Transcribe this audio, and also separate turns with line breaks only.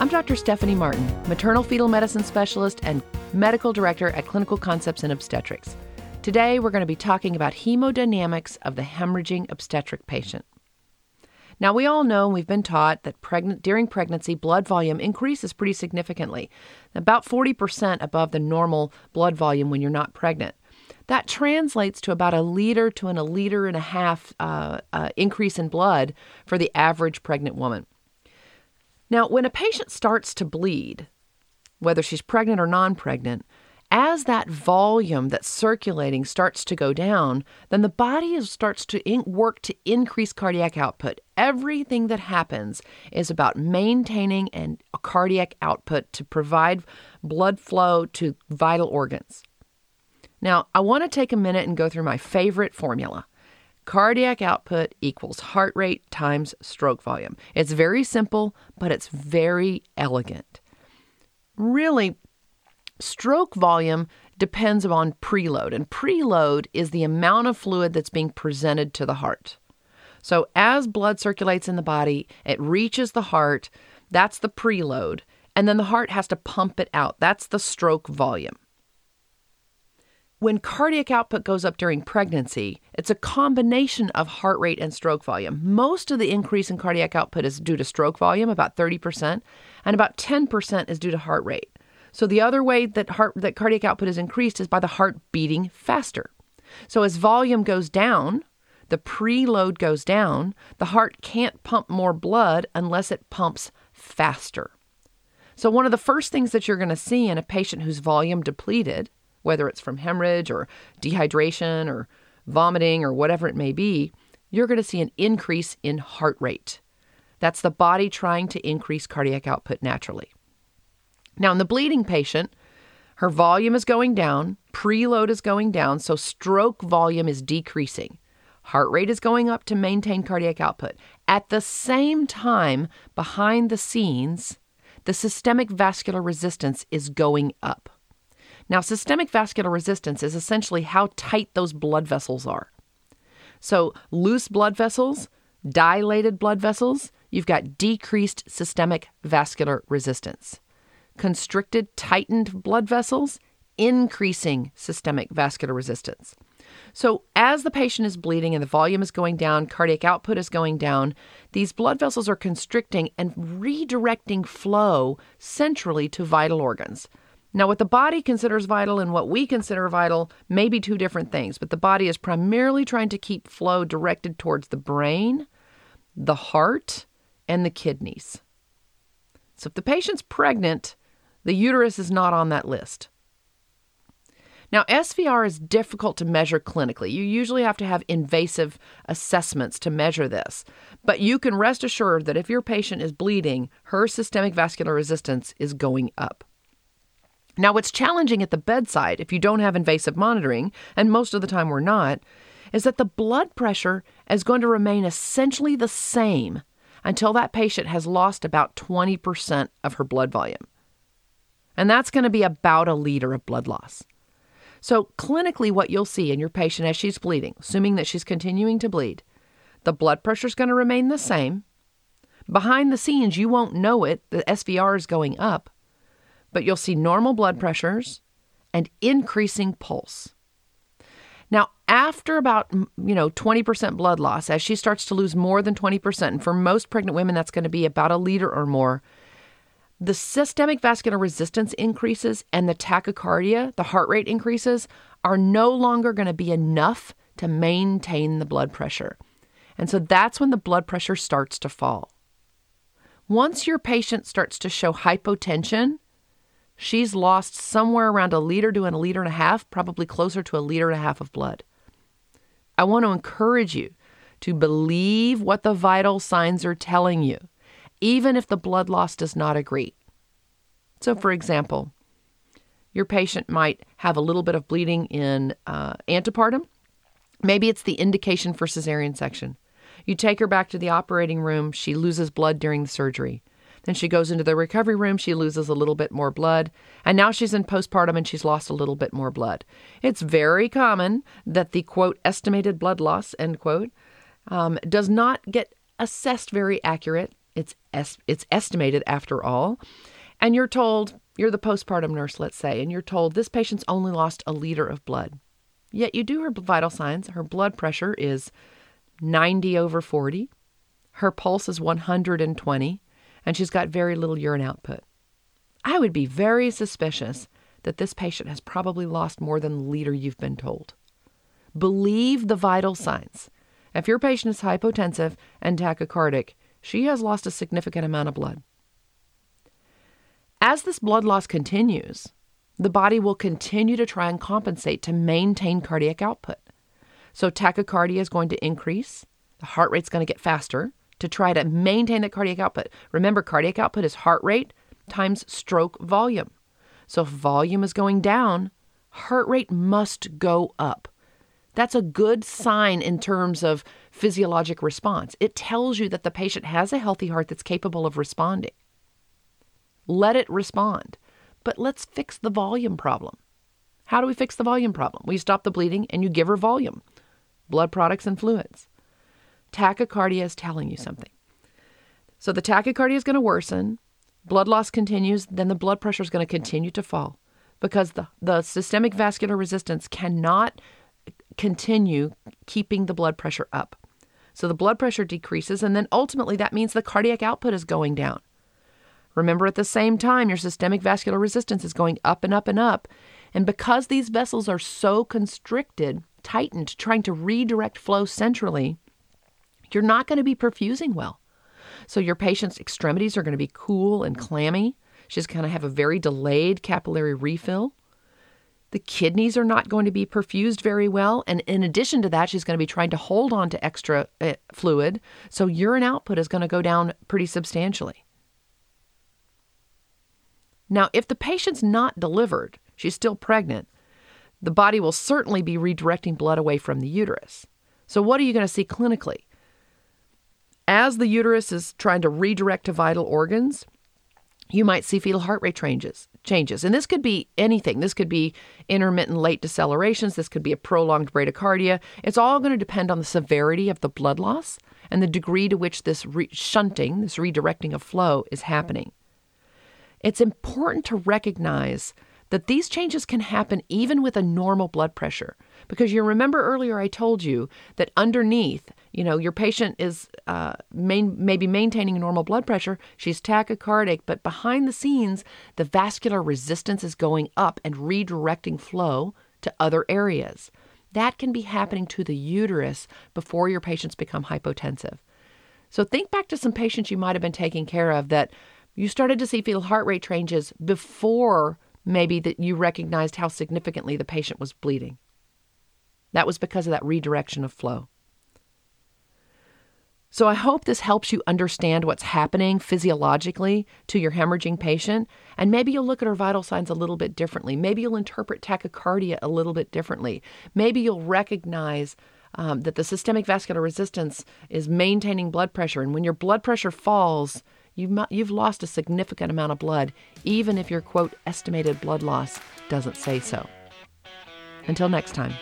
I'm Dr. Stephanie Martin, maternal fetal medicine specialist and medical director at Clinical Concepts in Obstetrics. Today, we're going to be talking about hemodynamics of the hemorrhaging obstetric patient. Now, we all know and we've been taught that during pregnancy, blood volume increases pretty significantly, about 40% above the normal blood volume when you're not pregnant. That translates to about a liter to an, a liter and a half uh, uh, increase in blood for the average pregnant woman. Now, when a patient starts to bleed, whether she's pregnant or non pregnant, as that volume that's circulating starts to go down, then the body starts to work to increase cardiac output. Everything that happens is about maintaining and cardiac output to provide blood flow to vital organs. Now, I want to take a minute and go through my favorite formula. Cardiac output equals heart rate times stroke volume. It's very simple, but it's very elegant. Really, stroke volume depends on preload, and preload is the amount of fluid that's being presented to the heart. So, as blood circulates in the body, it reaches the heart. That's the preload. And then the heart has to pump it out. That's the stroke volume. When cardiac output goes up during pregnancy, it's a combination of heart rate and stroke volume. Most of the increase in cardiac output is due to stroke volume, about 30%, and about 10% is due to heart rate. So the other way that heart that cardiac output is increased is by the heart beating faster. So as volume goes down, the preload goes down, the heart can't pump more blood unless it pumps faster. So one of the first things that you're going to see in a patient who's volume depleted whether it's from hemorrhage or dehydration or vomiting or whatever it may be, you're going to see an increase in heart rate. That's the body trying to increase cardiac output naturally. Now, in the bleeding patient, her volume is going down, preload is going down, so stroke volume is decreasing. Heart rate is going up to maintain cardiac output. At the same time, behind the scenes, the systemic vascular resistance is going up. Now, systemic vascular resistance is essentially how tight those blood vessels are. So, loose blood vessels, dilated blood vessels, you've got decreased systemic vascular resistance. Constricted, tightened blood vessels, increasing systemic vascular resistance. So, as the patient is bleeding and the volume is going down, cardiac output is going down, these blood vessels are constricting and redirecting flow centrally to vital organs. Now, what the body considers vital and what we consider vital may be two different things, but the body is primarily trying to keep flow directed towards the brain, the heart, and the kidneys. So, if the patient's pregnant, the uterus is not on that list. Now, SVR is difficult to measure clinically. You usually have to have invasive assessments to measure this. But you can rest assured that if your patient is bleeding, her systemic vascular resistance is going up. Now, what's challenging at the bedside, if you don't have invasive monitoring, and most of the time we're not, is that the blood pressure is going to remain essentially the same until that patient has lost about 20% of her blood volume. And that's going to be about a liter of blood loss. So, clinically, what you'll see in your patient as she's bleeding, assuming that she's continuing to bleed, the blood pressure is going to remain the same. Behind the scenes, you won't know it, the SVR is going up but you'll see normal blood pressures and increasing pulse. Now, after about, you know, 20% blood loss, as she starts to lose more than 20%, and for most pregnant women, that's going to be about a liter or more, the systemic vascular resistance increases and the tachycardia, the heart rate increases, are no longer going to be enough to maintain the blood pressure. And so that's when the blood pressure starts to fall. Once your patient starts to show hypotension, she's lost somewhere around a liter to a liter and a half, probably closer to a liter and a half of blood. I want to encourage you to believe what the vital signs are telling you, even if the blood loss does not agree. So, for example, your patient might have a little bit of bleeding in uh, antepartum. Maybe it's the indication for cesarean section. You take her back to the operating room, she loses blood during the surgery. Then she goes into the recovery room, she loses a little bit more blood, and now she's in postpartum and she's lost a little bit more blood. It's very common that the quote estimated blood loss end quote um, does not get assessed very accurate It's es- it's estimated after all. And you're told, you're the postpartum nurse, let's say, and you're told this patient's only lost a liter of blood. Yet you do her vital signs. Her blood pressure is 90 over 40. Her pulse is 120, and she's got very little urine output. I would be very suspicious that this patient has probably lost more than the liter you've been told. Believe the vital signs. If your patient is hypotensive and tachycardic, she has lost a significant amount of blood. As this blood loss continues, the body will continue to try and compensate to maintain cardiac output. So tachycardia is going to increase, the heart rate's going to get faster to try to maintain that cardiac output. Remember, cardiac output is heart rate times stroke volume. So if volume is going down, heart rate must go up. That's a good sign in terms of physiologic response. It tells you that the patient has a healthy heart that's capable of responding. Let it respond. But let's fix the volume problem. How do we fix the volume problem? We stop the bleeding and you give her volume, blood products and fluids. Tachycardia is telling you something. So the tachycardia is going to worsen, blood loss continues, then the blood pressure is going to continue to fall because the, the systemic vascular resistance cannot continue keeping the blood pressure up. So the blood pressure decreases, and then ultimately that means the cardiac output is going down. Remember, at the same time, your systemic vascular resistance is going up and up and up. And because these vessels are so constricted, tightened, trying to redirect flow centrally, you're not going to be perfusing well. So your patient's extremities are going to be cool and clammy. She's going to have a very delayed capillary refill. The kidneys are not going to be perfused very well. And in addition to that, she's going to be trying to hold on to extra uh, fluid. So urine output is going to go down pretty substantially. Now, if the patient's not delivered, she's still pregnant, the body will certainly be redirecting blood away from the uterus. So, what are you going to see clinically? As the uterus is trying to redirect to vital organs, you might see fetal heart rate changes changes. And this could be anything. This could be intermittent late decelerations. This could be a prolonged bradycardia. It's all going to depend on the severity of the blood loss and the degree to which this re- shunting this redirecting of flow is happening. It's important to recognize that these changes can happen even with a normal blood pressure because you remember earlier I told you that underneath, you know, your patient is uh, main, maybe maintaining normal blood pressure, she's tachycardic, but behind the scenes, the vascular resistance is going up and redirecting flow to other areas. That can be happening to the uterus before your patients become hypotensive. So think back to some patients you might have been taking care of that you started to see fetal heart rate changes before maybe that you recognized how significantly the patient was bleeding. That was because of that redirection of flow. So I hope this helps you understand what's happening physiologically to your hemorrhaging patient. And maybe you'll look at her vital signs a little bit differently. Maybe you'll interpret tachycardia a little bit differently. Maybe you'll recognize um, that the systemic vascular resistance is maintaining blood pressure. And when your blood pressure falls, you've, you've lost a significant amount of blood, even if your quote estimated blood loss doesn't say so. Until next time.